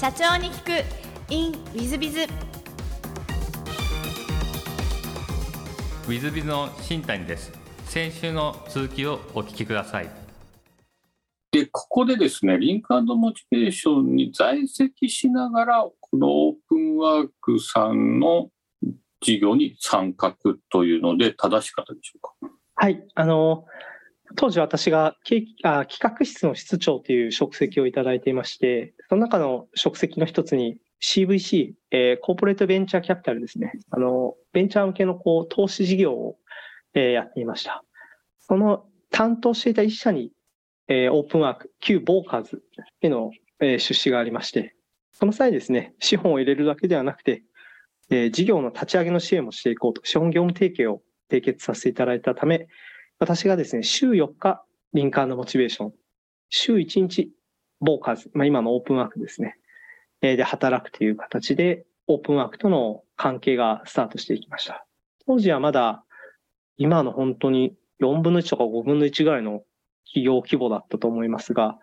社長に聞く in ウィズビズウィズビズの新谷です先週の続きをお聞きくださいで、ここでですね、リンクモチベーションに在籍しながら、このオープンワークさんの事業に参画というので、正しかったでしょうか？はい。あの、当時私があ企画室の室長という職責をいただいていまして、その中の職責の一つに CVC、えー、コーポレートベンチャーキャピタルですね。あの、ベンチャー向けのこう投資事業を、えー、やっていました。その担当していた一社に、えー、オープンワーク、旧ボーカーズへの、えー、出資がありまして、その際ですね、資本を入れるだけではなくて、えー、事業の立ち上げの支援もしていこうと、資本業務提携を締結させていただいたため、私がですね、週4日、リンカーのモチベーション、週1日、ボーカーズ、まあ、今のオープンワークですね、で働くという形で、オープンワークとの関係がスタートしていきました。当時はまだ、今の本当に4分の1とか5分の1ぐらいの企業規模だったと思いますが、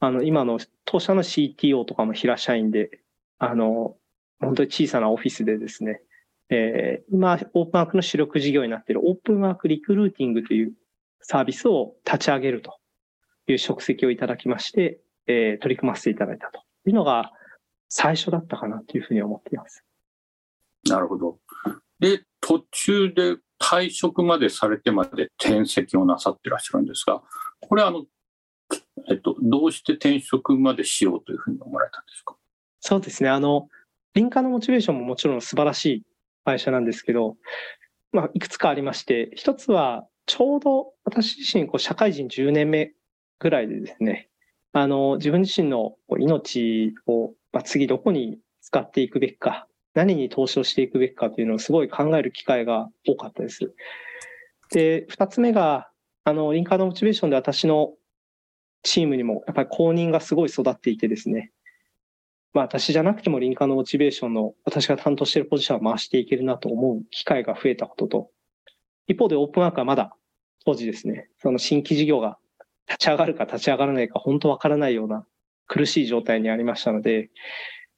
あの、今の当社の CTO とかも平社員で、あの、本当に小さなオフィスでですね、えー、今、オープンワークの主力事業になっているオープンワークリクルーティングというサービスを立ち上げるという職責をいただきまして、えー、取り組ませていただいたというのが最初だったかなというふうに思っています。なるほど。で、途中で退職までされてまで転籍をなさってらっしゃるんですが、これあの、えっと、どうして転職までしようというふうに思われたんですか？そうですね。あの、林間のモチベーションももちろん素晴らしい会社なんですけど、まあ、いくつかありまして、一つは、ちょうど私自身、こう、社会人10年目ぐらいでですね、あの、自分自身の命を、まあ、次どこに使っていくべきか、何に投資をしていくべきかというのをすごい考える機会が多かったです。で、二つ目が、あの、リンカーのモチベーションで私のチームにもやっぱり公認がすごい育っていてですね、まあ私じゃなくてもリンカーのモチベーションの私が担当しているポジションを回していけるなと思う機会が増えたことと、一方でオープンワークはまだ当時ですね、その新規事業が立ち上がるか立ち上がらないか本当わからないような苦しい状態にありましたので、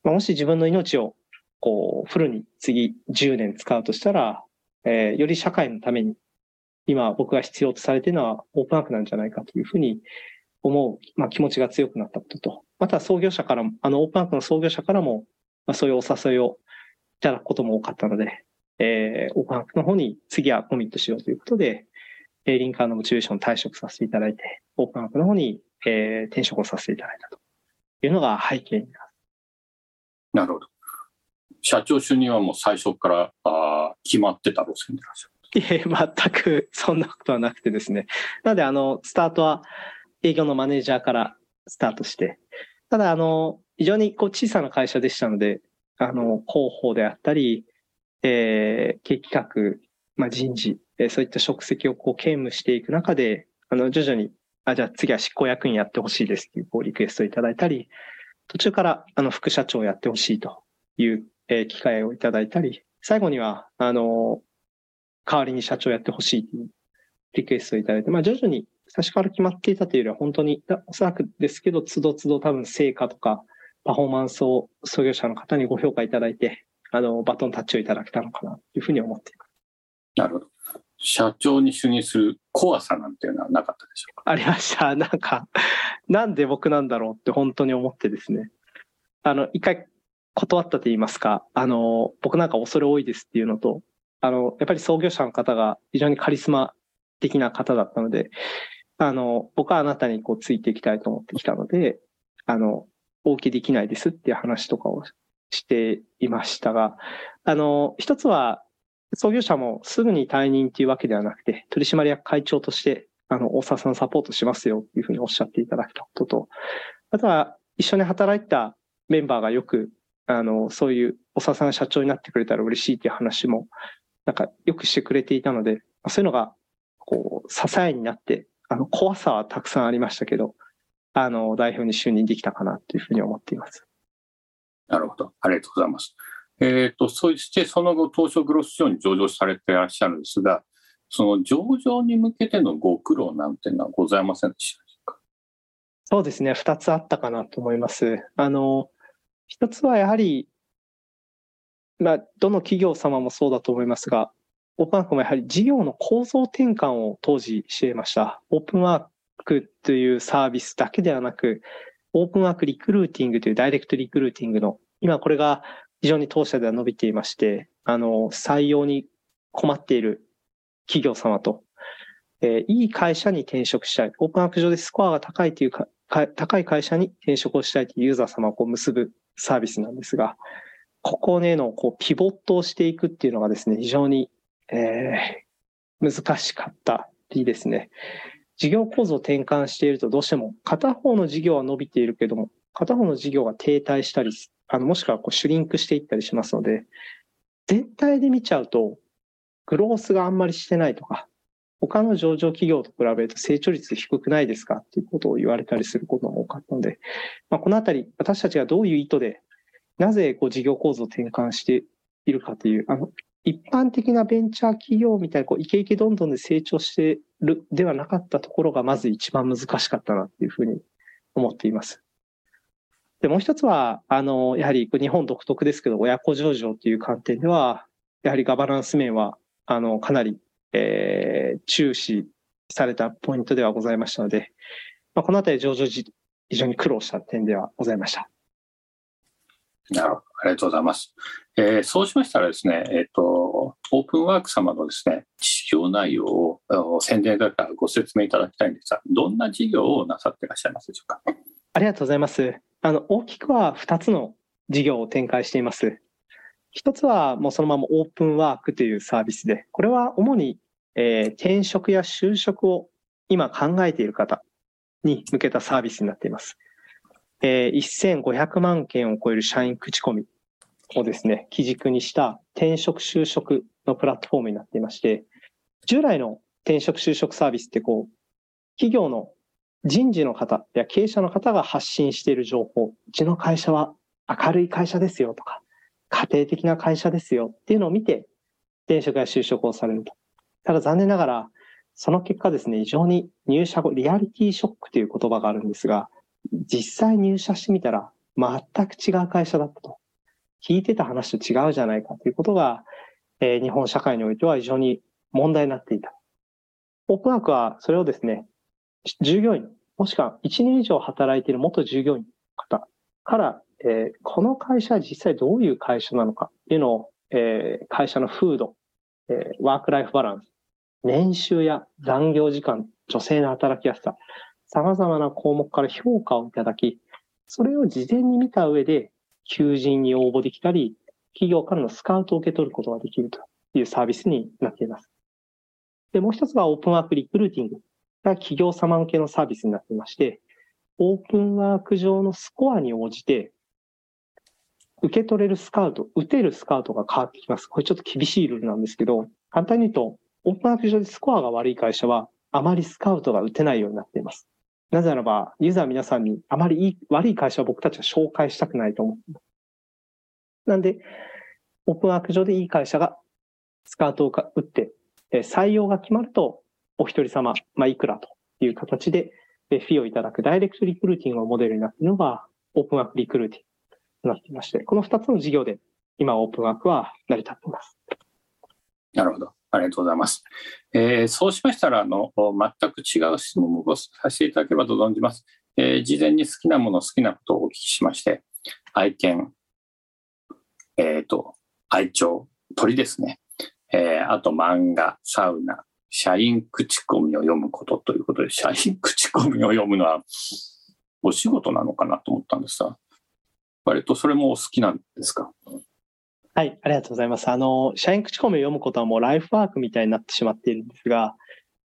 まあ、もし自分の命をこう、フルに次10年使うとしたら、えー、より社会のために、今僕が必要とされているのはオープンワークなんじゃないかというふうに思う、まあ、気持ちが強くなったことと、また創業者からも、あの、オープンワークの創業者からも、まあ、そういうお誘いをいただくことも多かったので、えー、オープンワークの方に次はコミットしようということで、えー、リンカーのモチベーション退職させていただいて、オープンワークの方に、えー、転職をさせていただいたというのが背景になります。なるほど。社長就任はもう最初からあ決まってた路線でいらっしゃるいえ、全くそんなことはなくてですね。なので、あの、スタートは営業のマネージャーからスタートして、ただ、あの、非常にこう小さな会社でしたので、あの、広報であったり、えー、経営企画、まあ、人事、えー、そういった職責をこう兼務していく中で、あの、徐々に、あ、じゃあ次は執行役員やってほしいですっていうこうリクエストをいただいたり、途中からあの副社長をやってほしいという機会をいただいたり、最後には、あの、代わりに社長やってほしいというリクエストをいただいて、まあ徐々に最初から決まっていたというよりは本当に、おそらくですけど、つどつど多分成果とかパフォーマンスを創業者の方にご評価いただいて、あの、バトンタッチをいただけたのかなというふうに思っています。なるほど。社長に就任する怖さなんていうのはなかったでしょうか？ありました。なんか、なんで僕なんだろうって本当に思ってですね。あの、一回断ったと言いますか、あの、僕なんか恐れ多いですっていうのと、あの、やっぱり創業者の方が非常にカリスマ的な方だったので、あの、僕はあなたにこうついていきたいと思ってきたので、あの、お受けできないですっていう話とかをしていましたが、あの、一つは、創業者もすぐに退任っていうわけではなくて、取締役会長として、あの、大沢さんサポートしますよっていうふうにおっしゃっていただけたことと、あとは、一緒に働いたメンバーがよくあの、そういうおささん社長になってくれたら嬉しいっていう話も、なんかよくしてくれていたので、そういうのが、こう、支えになって、あの、怖さはたくさんありましたけど、あの、代表に就任できたかなというふうに思っています。なるほど。ありがとうございます。え、ー、と、そしてその後、東証グロス市に上場されていらっしゃるんですが、その上場に向けてのご苦労なんていうのはございませんでしたそうですね。二つあったかなと思います。あの、一つはやはり、まあ、どの企業様もそうだと思いますが、オープンワークもやはり事業の構造転換を当時していました。オープンワークというサービスだけではなく、オープンワークリクルーティングというダイレクトリクルーティングの、今これが非常に当社では伸びていまして、あの、採用に困っている企業様と、えー、いい会社に転職したい。オープンワーク上でスコアが高いというか、高い会社に転職をしたいというユーザー様をこう結ぶサービスなんですが、ここねのこうピボットをしていくっていうのがですね、非常にえー、難しかったりですね。事業構造を転換しているとどうしても片方の事業は伸びているけども、片方の事業が停滞したり、あのもしくはこうシュリンクしていったりしますので、全体で見ちゃうと、グロースがあんまりしてないとか、他の上場企業と比べると成長率低くないですかっていうことを言われたりすることも多かったので、まあ、このあたり、私たちがどういう意図で、なぜこう事業構造を転換しているかという、あの、一般的なベンチャー企業みたいな、こう、イケイケどんどんで成長してるではなかったところが、まず一番難しかったなっていうふうに思っています。で、もう一つは、あの、やはり日本独特ですけど、親子上場という観点では、やはりガバナンス面は、あの、かなり、えー、注視されたポイントではございましたので、まあ、このあたり上場時、非常に苦労した点ではございました。なるほど。ありがとうございます。えー、そうしましたらですね、えっ、ー、と、オープンワーク様のですね、事業内容を宣伝だからご説明いただきたいんですが、どんな事業をなさっていらっしゃいますでしょうか？ありがとうございます。あの、大きくは2つの事業を展開しています。一つはもうそのままオープンワークというサービスで、これは主に、えー、転職や就職を今考えている方に向けたサービスになっています。えー、1500万件を超える社員口コミをですね、基軸にした転職就職のプラットフォームになっていまして、従来の転職就職サービスってこう、企業の人事の方や経営者の方が発信している情報、うちの会社は明るい会社ですよとか、家庭的な会社ですよっていうのを見て、転職や就職をされると。ただ残念ながら、その結果ですね、非常に入社後、リアリティショックという言葉があるんですが、実際入社してみたら全く違う会社だったと。聞いてた話と違うじゃないかということが、えー、日本社会においては非常に問題になっていた。オープンワークはそれをですね、従業員、もしくは1年以上働いている元従業員の方から、えー、この会社は実際どういう会社なのかっていうのを、えー、会社の風土、えー、ワークライフバランス、年収や残業時間、女性の働きやすさ、様々な項目から評価をいただき、それを事前に見た上で、求人に応募できたり、企業からのスカウトを受け取ることができるというサービスになっています。で、もう一つはオープンワークリクルーティングが企業様向けのサービスになっていまして、オープンワーク上のスコアに応じて、受け取れるスカウト、打てるスカウトが変わってきます。これちょっと厳しいルールなんですけど、簡単に言うと、オープンワーク上でスコアが悪い会社は、あまりスカウトが打てないようになっています。なぜならば、ユーザー皆さんにあまりいい、悪い会社を僕たちは紹介したくないと思ってます。なんで、オープンワーク上でいい会社がスカートを打って、採用が決まると、お一人様、まあ、いくらという形で、フィーをいただくダイレクトリクルーティングをモデルになっているのが、オープンワークリクルーティングとなっていまして、この二つの事業で、今、オープンワークは成り立っています。なるほど。ありがとうございます。えー、そうしましたらあの、全く違う質問をさせていただければと存じます。えー、事前に好きなもの、好きなことをお聞きしまして、愛犬、えっ、ー、と、愛鳥、鳥ですね。えー、あと漫画、サウナ、社員口コミを読むことということで、社員口コミを読むのはお仕事なのかなと思ったんですが、割とそれも好きなんですか？はい、ありがとうございます。あの、社員口コミを読むことはもうライフワークみたいになってしまっているんですが、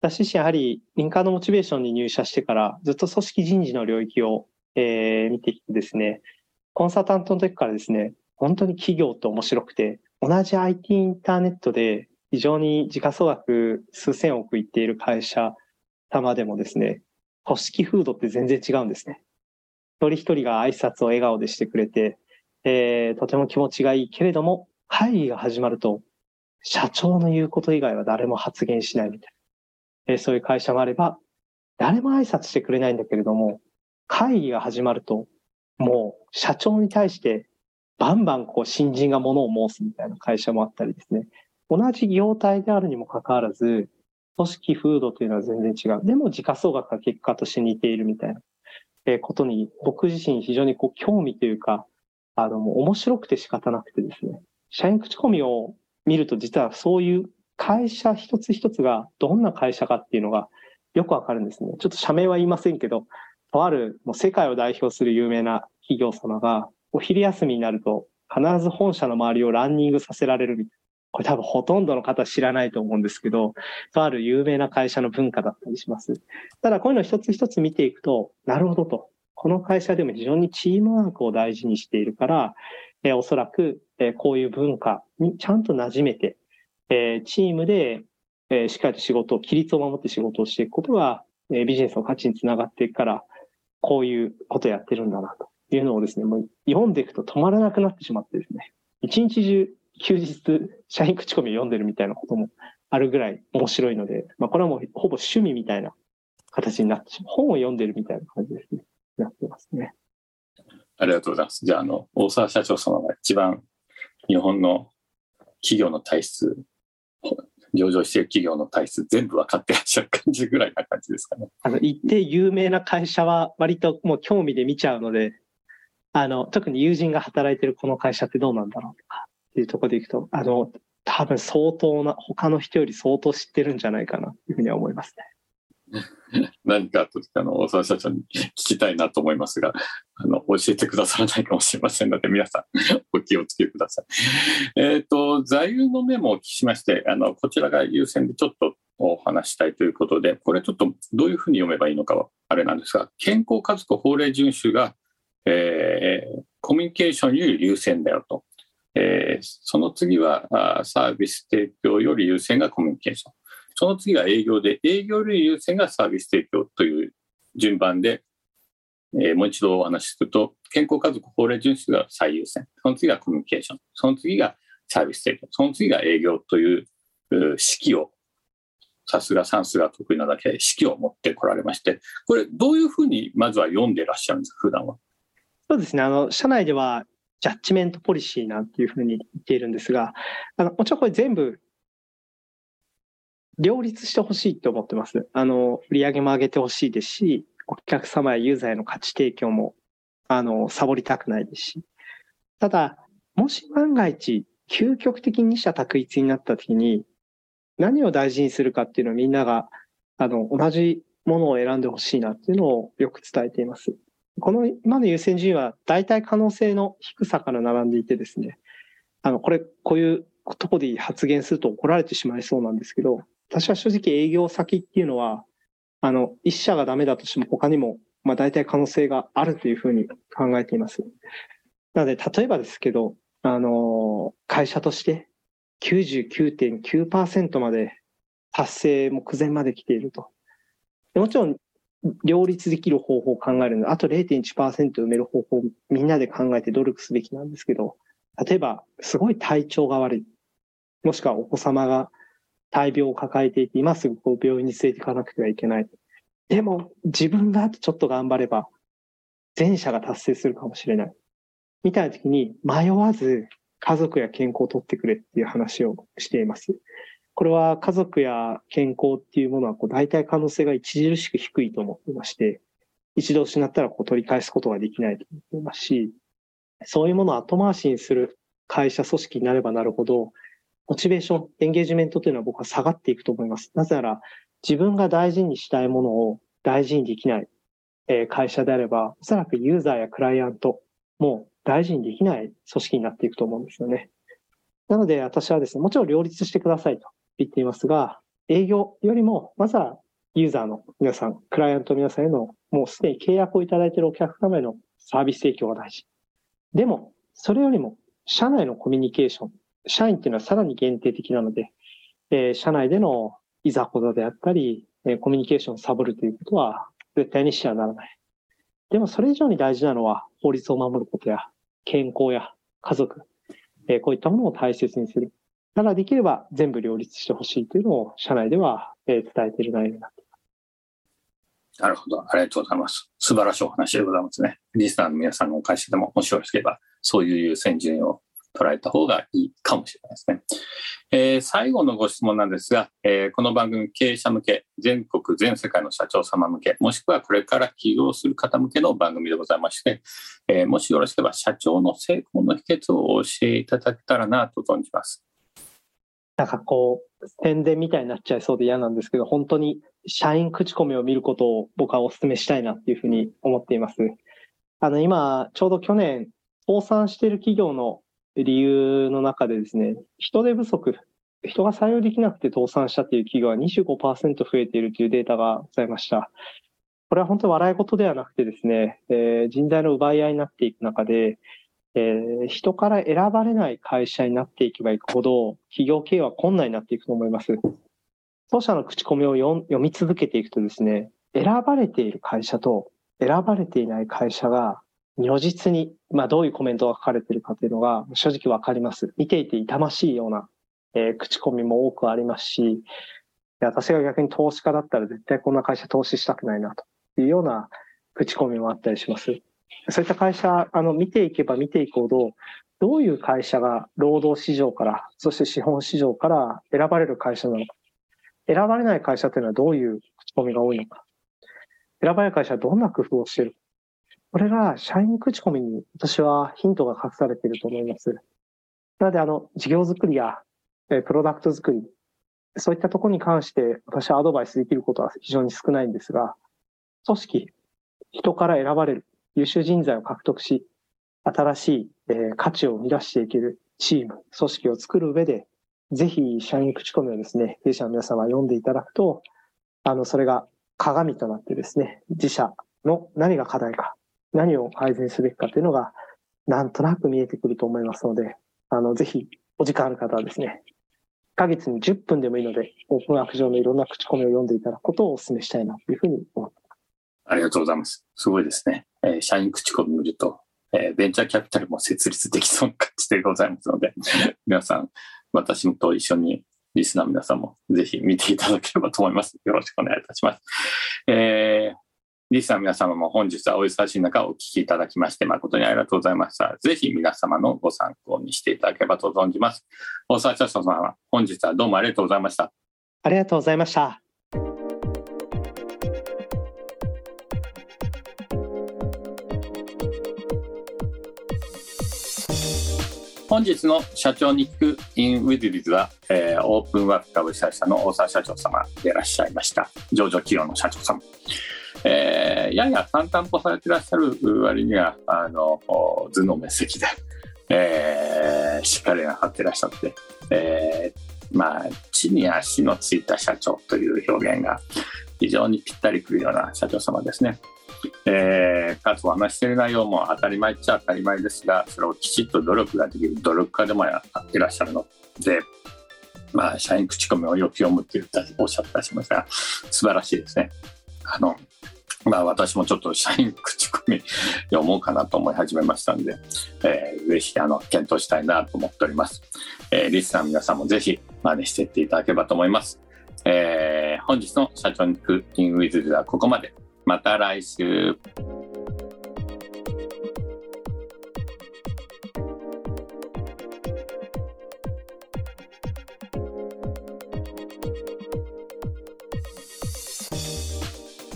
私自身やはり民間のモチベーションに入社してからずっと組織人事の領域を、えー、見てきてですね、コンサルタントの時からですね、本当に企業って面白くて、同じ IT インターネットで非常に時価総額数千億いっている会社様でもですね、組織風土って全然違うんですね。一人一人が挨拶を笑顔でしてくれて、えー、とても気持ちがいいけれども、会議が始まると、社長の言うこと以外は誰も発言しないみたいな。えー、そういう会社もあれば、誰も挨拶してくれないんだけれども、会議が始まると、もう社長に対してバンバンこう新人が物を申すみたいな会社もあったりですね。同じ業態であるにもかかわらず、組織風土というのは全然違う。でも時価総額が結果として似ているみたいな、えことに、僕自身非常にこう興味というか、あの、面白くて仕方なくてですね。社員口コミを見ると実はそういう会社一つ一つがどんな会社かっていうのがよくわかるんですね。ちょっと社名は言いませんけど、とあるもう世界を代表する有名な企業様が、お昼休みになると必ず本社の周りをランニングさせられるみたいな。これ多分ほとんどの方知らないと思うんですけど、とある有名な会社の文化だったりします。ただこういうのを一つ一つ見ていくと、なるほどと。この会社でも非常にチームワークを大事にしているから、えー、おそらく、えー、こういう文化にちゃんと馴染めて、えー、チームで、え、しっかりと仕事を、規律を守って仕事をしていくことが、え、ビジネスの価値につながっていくから、こういうことをやってるんだなというのをですね、もう読んでいくと止まらなくなってしまってですね、一日中休日、社員口コミを読んでるみたいなこともあるぐらい面白いので、まあ、これはもうほぼ趣味みたいな形になってしまう。本を読んでるみたいな感じですね。なってますね。ありがとうございます。じゃあ、あの、大沢社長様が一番日本の企業の体質、上場している企業の体質、全部分かってらっしゃる感じぐらいな感じですかね。あの、一定有名な会社は割ともう興味で見ちゃうので、あの、特に友人が働いてるこの会社ってどうなんだろうとか、っていうところでいくと、あの、多分相当な、他の人より相当知ってるんじゃないかなというふうには思いますね。何かとあの大沢社長に聞きたいなと思いますがあの教えてくださらないかもしれませんので皆さんお気をつけください。えっ、と座右の銘もお聞きしましてあのこちらが優先でちょっとお話したいということでこれちょっとどういうふうに読めばいいのかはあれなんですが健康家族法令遵守が、えー、コミュニケーションより優先だよとえー、その次はサービス提供より優先がコミュニケーション。その次は営業で、営業より優先がサービス提供という順番で、えー、もう一度お話しすると、健康家族法令遵守が最優先。その次がコミュニケーション。その次がサービス提供。その次が営業という式を、さすが算数が得意なだけ式を持ってこられまして、これどういうふうにまずは読んでらっしゃるんですか、普段は。そうですね。あの、社内ではジャッジメントポリシーなんていうふうに言っているんですが、あの、もちろんこれ全部両立してほしいと思ってます。あの、売上も上げてほしいですし、お客様やユーザーへの価値提供も、あの、サボりたくないですし。ただ、もし万が一、究極的に二者択一になった時に、何を大事にするかっていうのをみんなが、あの、同じものを選んでほしいなっていうのをよく伝えています。この今の優先順位は大体可能性の低さから並んでいてですね、あの、これ、こういうとこで発言すると怒られてしまいそうなんですけど、私は正直営業先っていうのは、あの、一社がダメだとしても他にも、まあ大体可能性があるというふうに考えています。なので、例えばですけど、あの、会社として99.9%まで達成目前まで来ていると。もちろん、両立できる方法を考えるの、あと0.1%埋める方法をみんなで考えて努力すべきなんですけど、例えば、すごい体調が悪い。もしくはお子様が大病を抱えていて、今すぐこう病院に連れていかなくてはいけない。でも、自分があとちょっと頑張れば、全社が達成するかもしれない。みたいな時に、迷わず家族や健康を取ってくれっていう話をしています。これは家族や健康っていうものはこう大体可能性が著しく低いと思ってまして、一度失ったらこう取り返すことができないと思っていますし、そういうものを後回しにする会社組織になればなるほど、モチベーション、エンゲージメントというのは僕は下がっていくと思います。なぜなら、自分が大事にしたいものを大事にできない、え会社であれば、おそらくユーザーやクライアントも大事にできない組織になっていくと思うんですよね。なので私はですね、もちろん両立してくださいと言っていますが、営業よりも、まずはユーザーの皆さん、クライアントの皆さんへの、もうすでに契約をいただいているお客様へのサービス提供が大事。でも、それよりも、社内のコミュニケーション、社員っていうのはさらに限定的なので、えー、社内でのいざこざであったり、えー、コミュニケーションをサボるということは絶対にしてはならない。でもそれ以上に大事なのは法律を守ることや健康や家族、えー、こういったものを大切にする。ただできれば全部両立してほしいというのを社内では、えー、伝えている内容になっています。なるほど。ありがとうございます。素晴らしいお話でございますね。リスナーの皆さんのお会社でももしよろしければ、そういう優先順位を捉えた方がいいかもしれないですね。えー、最後のご質問なんですが、えー、この番組経営者向け、全国全世界の社長様向け、もしくはこれから起業する方向けの番組でございまして、えー、もしよろしければ社長の成功の秘訣をお教えいただけたらなと存じます。なんかこう、宣伝みたいになっちゃいそうで嫌なんですけど、本当に社員口コミを見ることを僕はお勧めしたいなっていうふうに思っています。あの、今、ちょうど去年、倒産している企業の理由の中でですね、人手不足、人が採用できなくて倒産したっていう企業は25%増えているというデータがございました。これは本当に笑い事ではなくてですね、えー、人材の奪い合いになっていく中で、えー、人から選ばれない会社になっていけばいくほど、企業経営は困難になっていくと思います。当社の口コミを読み続けていくとですね、選ばれている会社と選ばれていない会社が如実に、まあ、どういうコメントが書かれているかというのが正直わかります。見ていて痛ましいような、えー、口コミも多くありますし、私が逆に投資家だったら絶対こんな会社投資したくないなというような口コミもあったりします。そういった会社、あの、見ていけば見ていくほど、どういう会社が労働市場から、そして資本市場から選ばれる会社なのか。選ばれない会社というのはどういう口コミが多いのか。選ばれる会社はどんな工夫をしているかこれが社員口コミに私はヒントが隠されていると思います。なので、あの、事業作りや、えプロダクト作り、そういったところに関して私はアドバイスできることは非常に少ないんですが、組織、人から選ばれる優秀人材を獲得し、新しい、え価値を生み出していけるチーム、組織を作る上で、ぜひ社員口コミをですね、弊社の皆様読んでいただくと、あの、それが鏡となってですね、自社の何が課題か、何を改善すべきかというのが、なんとなく見えてくると思いますので、あの、ぜひ、お時間ある方はですね、1ヶ月に10分でもいいので、オープンワーク上のいろんな口コミを読んでいただくことをお勧めしたいなというふうに思ってます。ありがとうございます。すごいですね。えー、社員口コミを見ると、えー、ベンチャーキャピタルも設立できそうな感じでございますので、皆さん、私と一緒にリスナー皆さんもぜひ見ていただければと思います。よろしくお願いいたします。えーリスナーの皆様も本日はお忙しい中お聞きいただきまして誠にありがとうございました。ぜひ皆様のご参考にしていただければと存じます。大沢社長様、本日はどうもありがとうございました。ありがとうございました。本日の社長に聞く in with with は、えー、オープンワーク株式会社の大沢社長様でいらっしゃいました。上場企業の社長様。えー、やや淡々とされていらっしゃる割にはあの頭脳面積で、えー、しっかりなっていらっしゃって、えー、まあ地に足のついた社長という表現が非常にぴったりくるような社長様ですね。えー、かつお話してる内容も当たり前っちゃ当たり前ですがそれをきちっと努力ができる努力家でもやってらっしゃるので、まあ、社員口コミをよく読むっておっしゃったりしますが素晴らしいですね。あのまあ、私もちょっと社員口コミ読もうかなと思い始めましたんで、えー、ぜひあの検討したいなと思っております。えー、リスナーの皆さんもぜひ真似していっていただければと思います。えー、本日の社長にクッキングウィズではここまで。また来週。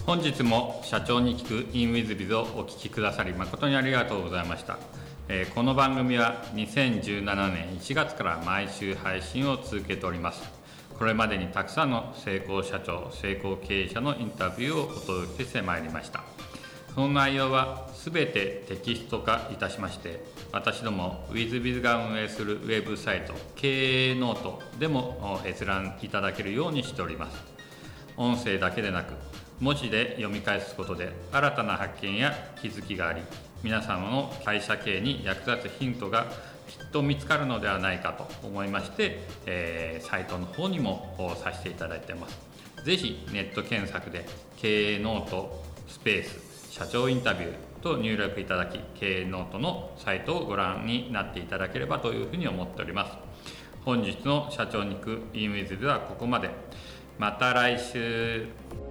本日も社長に聞く in WizBiz をお聞きくださり誠にありがとうございました、えー、この番組は2017年1月から毎週配信を続けておりますこれまでにたくさんの成功社長成功経営者のインタビューをお届けしてまいりました。その内容はすべてテキスト化いたしまして私ども WizBiz が運営するウェブサイト経営ノートでも閲覧いただけるようにしております。音声だけでなく文字で読み返すことで新たな発見や気づきがあり皆様の会社経営に役立つヒントがきっと見つかるのではないかと思いまして、えー、サイトの方にもさせていただいてます。ぜひネット検索で経営ノートスペース社長インタビューと入力いただき経営ノートのサイトをご覧になっていただければというふうに思っております。本日の社長に行く e メールではここまで。また来週。